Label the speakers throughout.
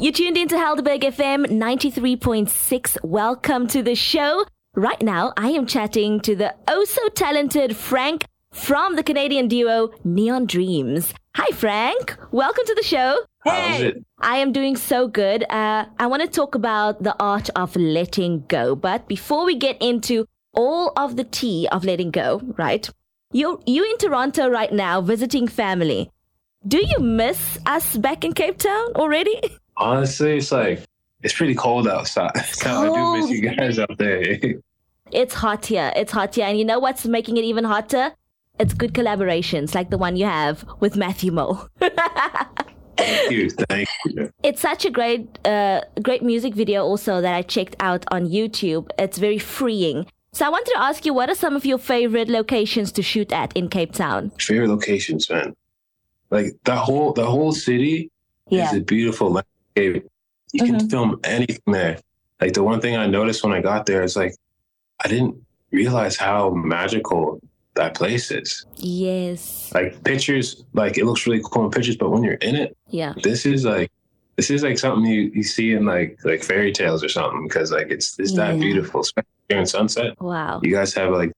Speaker 1: You tuned into Helderberg FM 93.6. Welcome to the show. Right now, I am chatting to the oh so talented Frank from the Canadian duo Neon Dreams. Hi, Frank. Welcome to the show.
Speaker 2: It?
Speaker 1: I am doing so good. Uh, I want to talk about the art of letting go. But before we get into all of the tea of letting go, right? You're, you in Toronto right now visiting family. Do you miss us back in Cape Town already?
Speaker 2: Honestly, it's like it's pretty cold outside. So I do miss you guys out there.
Speaker 1: It's hot here. It's hot here. And you know what's making it even hotter? It's good collaborations like the one you have with Matthew Mole.
Speaker 2: thank you, thank you.
Speaker 1: it's such a great uh, great music video also that I checked out on YouTube. It's very freeing. So I wanted to ask you, what are some of your favorite locations to shoot at in Cape Town?
Speaker 2: Favorite locations, man. Like the whole the whole city
Speaker 1: Yeah.
Speaker 2: is a beautiful landscape. You
Speaker 1: Mhm.
Speaker 2: can film anything there. Like the one thing I noticed when I got there is like I didn't realize how magical that place is.
Speaker 1: Yes.
Speaker 2: Like pictures, like it looks really cool in pictures, but when you're in it,
Speaker 1: Yeah.
Speaker 2: this is like this is like something you, you see in like like fairy tales or something because like it's it's that beautiful especially during sunset
Speaker 1: Wow.
Speaker 2: you guys have like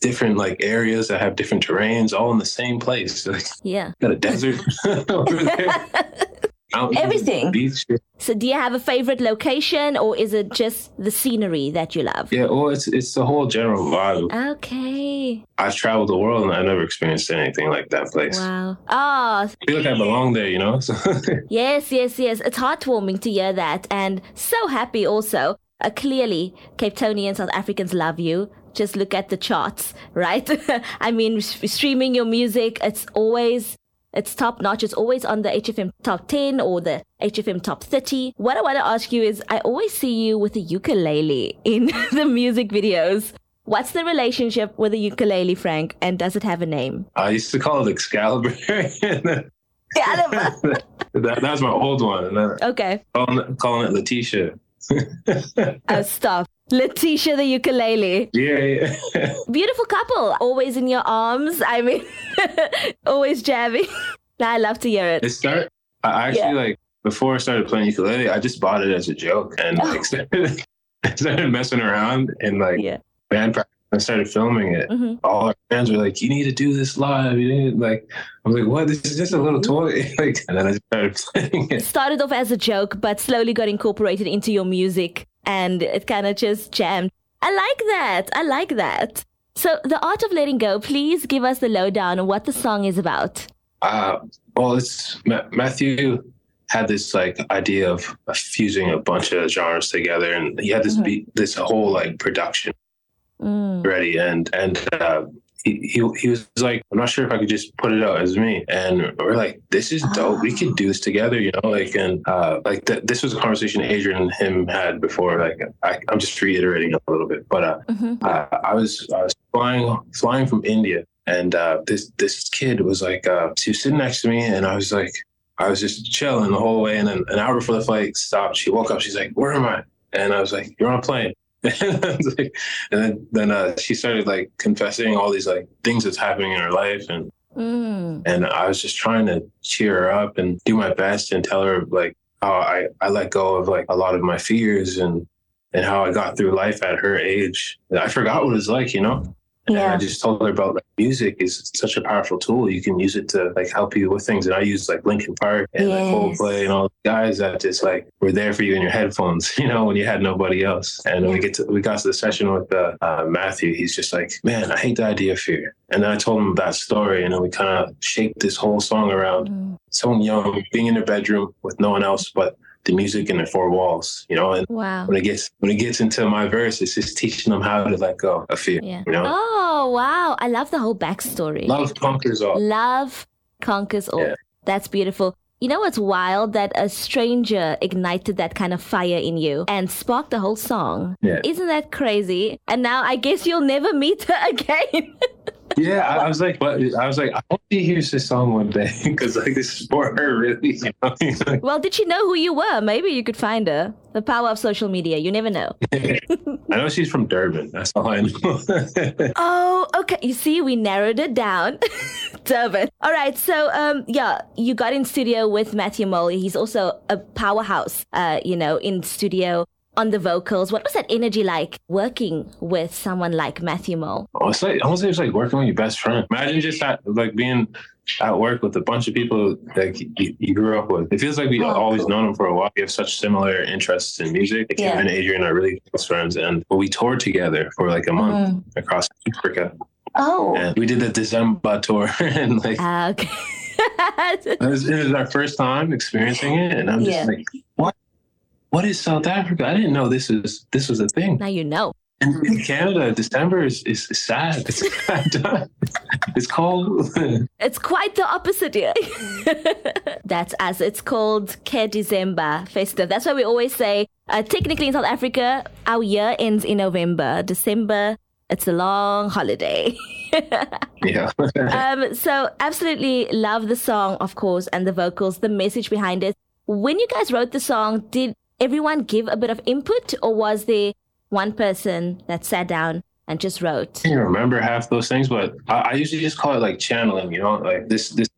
Speaker 2: different like areas that have different terrains all in the same place like
Speaker 1: Yeah.
Speaker 2: got a desert over there
Speaker 1: Everything. So do you have a favorite location or is it just the scenery that you love?
Speaker 2: yeah well it's it's the whole general vibe
Speaker 1: Okay.
Speaker 2: i've traveled the world and i never experienced anything like that place
Speaker 1: Wow. Oh,
Speaker 2: I feel like i belong there you know so
Speaker 1: Yes, yes, yes. It's heartwarming to hear that and so happy also. Uh, clearly, Cape Townian South Africans love you. Just look at the charts, right? I mean, streaming your music, it's always it's top notch. It's always on the HFM top 10 or the HFM top 30. What I want to ask you is I always see you with a ukulele in the music videos. What's the relationship with the ukulele, Frank? And does it have a name?
Speaker 2: i used to call it excalibur
Speaker 1: Caliber.
Speaker 2: that, that was my old one
Speaker 1: okay.
Speaker 2: calling it, calling it letitia
Speaker 1: Oh, stop. Letitia the ukulele.
Speaker 2: yeah, yeah.
Speaker 1: Beautiful couple. Always in your arms. I mean, always jamming. I love to hear
Speaker 2: It
Speaker 1: it.
Speaker 2: started. I actually
Speaker 1: Yeah.
Speaker 2: like before I started playing ukulele. I just bought it as a joke and like started, started messing around and like
Speaker 1: Yeah.
Speaker 2: band practice. I started filming it.
Speaker 1: hmm
Speaker 2: All our fans were like, "You need to do this live." You need like, I was like, "What? This is just a little toy." like, and then I started playing it.
Speaker 1: Started off as a joke, but slowly got incorporated into your music and it kind of just jammed. I like that. I like that. So, The Art of Letting Go, please give us the lowdown on what the song is about.
Speaker 2: Uh, well, it's Ma- Matthew had this like idea of, fusing a bunch of genres together, and he had this
Speaker 1: Mhm.
Speaker 2: beat, this whole like production
Speaker 1: Mm.
Speaker 2: ready and and uh, he, he he was like i'm not sure if i could just put it out as me and we're like this is dope we could do this together you know like and uh like th- this was a conversation adrian and him had before like I, i'm just reiterating a little bit but uh
Speaker 1: hmm
Speaker 2: uh, I was I was flying flying from India, and uh, this this kid was like uh, she was sitting next to me, and I was like I was just chilling the whole way, and then an hour before the flight stopped, she woke up. She's like, "Where am I?" And I was like, "You're on a plane." and, like- and then then uh, she started like confessing all these like things that's happening in her life, and
Speaker 1: Mm.
Speaker 2: and I was just trying to cheer her up and do my best and tell her like how I, I let go of like a lot of my fears and and how I got through life at her age. I forgot what it's like, you know? And I
Speaker 1: Yeah.
Speaker 2: just told her about like music is such a powerful tool. You can use it to like help you with things. And I use like Linkin Park and like
Speaker 1: Yes.
Speaker 2: Coldplay and all the guys that just like were there for you in your headphones, you know, when you had nobody else. And when we get to we got to the session with uh, uh, Matthew, he's just like, man, I hate the idea of fear. And then I told him that story, and then we kind of shaped this whole song around
Speaker 1: Mm.
Speaker 2: someone young being in their bedroom with no one else but the music and the four walls, you know. And
Speaker 1: Wow.
Speaker 2: when it gets when it gets into my verse, it's just teaching them how to let go of fear.
Speaker 1: Yeah.
Speaker 2: You know,
Speaker 1: Oh, wow. I love the whole backstory.
Speaker 2: love conquers all.
Speaker 1: Love conquers all.
Speaker 2: Yeah.
Speaker 1: That's beautiful. You know what's wild? That a stranger ignited that kind of fire in you and sparked the whole song.
Speaker 2: Yeah.
Speaker 1: Isn't that crazy? And now I guess you'll never meet her again.
Speaker 2: Yeah, I, was like, but I was like, I hope she hears this song one day because like this is for her, really. You know?
Speaker 1: well, did she know who you were? Maybe you could find her. The power of social media. You never know.
Speaker 2: I know she's from Durban. That's all I know.
Speaker 1: oh, okay. You see, we narrowed it down. Durban. All right. So, um, yeah, you got in studio with Matthew Mole. He's also a powerhouse, uh, you know, in studio on the vocals. What was that energy like working with someone like Matthew Mole?
Speaker 2: Oh, it's like, I want to say it's like working with your best friend. Imagine just at, like being at work with a bunch of people that you, you grew up with. It feels like we oh, always cool. known them for a while. We have such similar interests in music. Like yeah. Kevin and Adrian are really close friends, and we toured together for like a month mm. across Africa.
Speaker 1: Oh,
Speaker 2: and we did the December tour, and like.
Speaker 1: Uh, okay.
Speaker 2: it, was, it was our first time experiencing it, and I'm just yeah. like, what? What is South Africa? I didn't know this is this was a thing.
Speaker 1: Now you know.
Speaker 2: And in Canada, December is, is sad. It's, it's cold.
Speaker 1: it's quite the opposite here. That's as it's called Ke December Festive. That's why we always say, uh, technically in South Africa, our year ends in November. December, it's a long holiday.
Speaker 2: yeah.
Speaker 1: um, so absolutely love the song, of course, and the vocals, the message behind it. When you guys wrote the song, did everyone give a bit of input or was there one person that sat down and just wrote.
Speaker 2: I can't remember half those things, but I, I, usually just call it like channeling. You know, like this this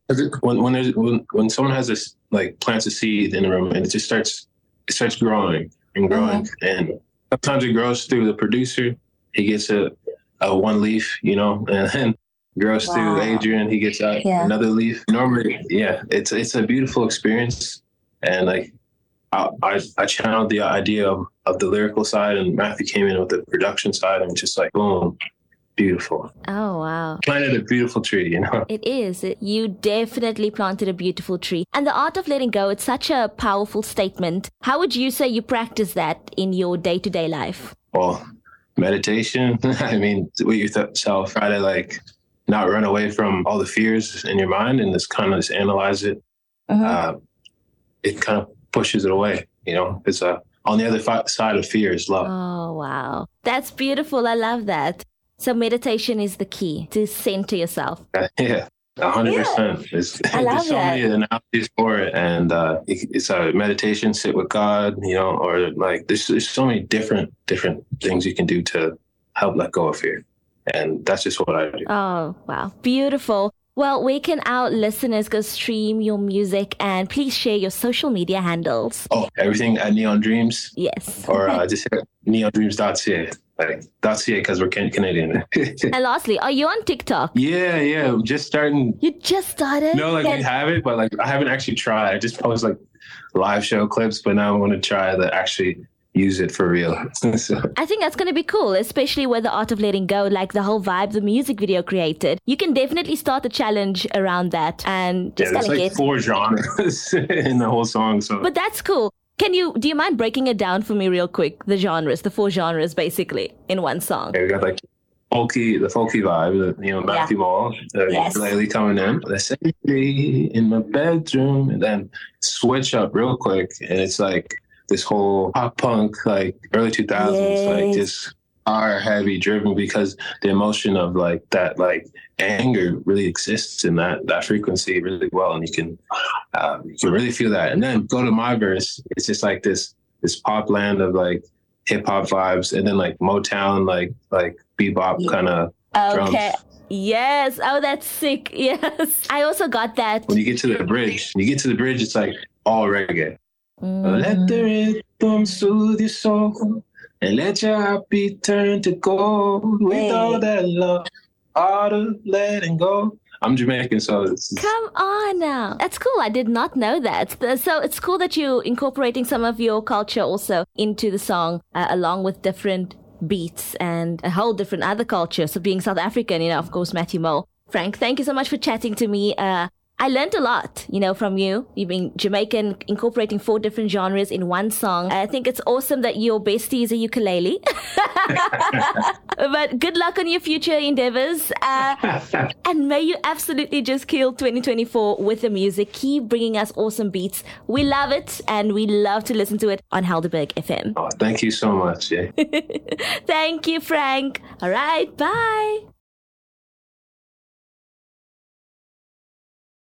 Speaker 2: when when there's when, when someone has this like plants a seed in the room and it just starts it starts growing and growing, mm-hmm. and sometimes it grows through the producer. He gets a a one leaf, you know, and then grows wow. through Adrian. He gets out yeah. another leaf. Normally, yeah, it's it's a beautiful experience, and like I, I, channeled the idea of, of the lyrical side, and Matthew came in with the production side, and just like boom, beautiful.
Speaker 1: Oh wow!
Speaker 2: Planted a beautiful tree, you know.
Speaker 1: It is. You definitely planted a beautiful tree, and the art of letting go. It's such a powerful statement. How would you say you practice that in your day to day life?
Speaker 2: Well, meditation. I mean, with yourself, try to like not run away from all the fears in your mind, and just kind of just analyze it. Uh-huh. Uh, it kind of pushes it away. You know, it's a on the other fi- side of fear is love.
Speaker 1: Oh wow, that's beautiful. I love that. So meditation is the key to center yourself.
Speaker 2: Yeah. hundred yeah. percent. There's, there's so that. many analogies for it, and uh, it's a meditation, sit with God, you know, or like there's, there's so many different different things you can do to help let go of fear, and that's just what I do.
Speaker 1: Oh wow, beautiful. Well, where can our listeners go stream your music and please share your social media handles?
Speaker 2: Oh, everything at Neon Dreams?
Speaker 1: Yes.
Speaker 2: Or uh, just neondreams.ca. Like, .ca because we're Canadian.
Speaker 1: and lastly, are you on TikTok?
Speaker 2: Yeah, yeah. I'm just starting.
Speaker 1: You just started?
Speaker 2: No, like we have it, but like I haven't actually tried. I just post like live show clips, but now I want to try the actually use it for real.
Speaker 1: so. I think that's going to be cool, especially with the art of letting go, like the whole vibe the music video created. You can definitely start a challenge around that and just
Speaker 2: yeah, there's like get... four genres in the whole song. So,
Speaker 1: but that's cool. Can you do you mind breaking it down for me real quick? The genres, the four genres, basically in one song.
Speaker 2: Okay, we got like folky, the folky vibe, the, you know, Matthew yeah. Ball, uh, yes. lately coming in. The safety in my bedroom, and then switch up real quick, and it's like this whole pop punk like early 2000s yes. like just are heavy driven because the emotion of like that like anger really exists in that that frequency really well and you can um, you can really feel that and then go to my verse it's just like this this pop land of like hip hop vibes and then like Motown like like bebop kind of okay drums.
Speaker 1: Yes. Oh, that's sick. Yes. I also got that.
Speaker 2: When you get to the bridge, you get to the bridge, it's like all reggae. Mm. Let the rhythm soothe your soul and let your heartbeat turn to gold with hey. all that love, art of letting go. I'm Jamaican, so it's,
Speaker 1: come on now. That's cool. I did not know that. So it's cool that you're incorporating some of your culture also into the song, uh, along with different beats and a whole different other culture. So being South African, you know, of course, Matthew Mole. Frank, thank you so much for chatting to me. Uh, I learned a lot, you know, from you. You being Jamaican, incorporating four different genres in one song. I think it's awesome that your bestie is a ukulele. but good luck on your future endeavors. Uh, and may you absolutely just kill 2024 with the music. Keep bringing us awesome beats. We love it and we love to listen to it on Helderberg FM.
Speaker 2: Oh, thank you so much. Yeah.
Speaker 1: thank you, Frank. All right. Bye.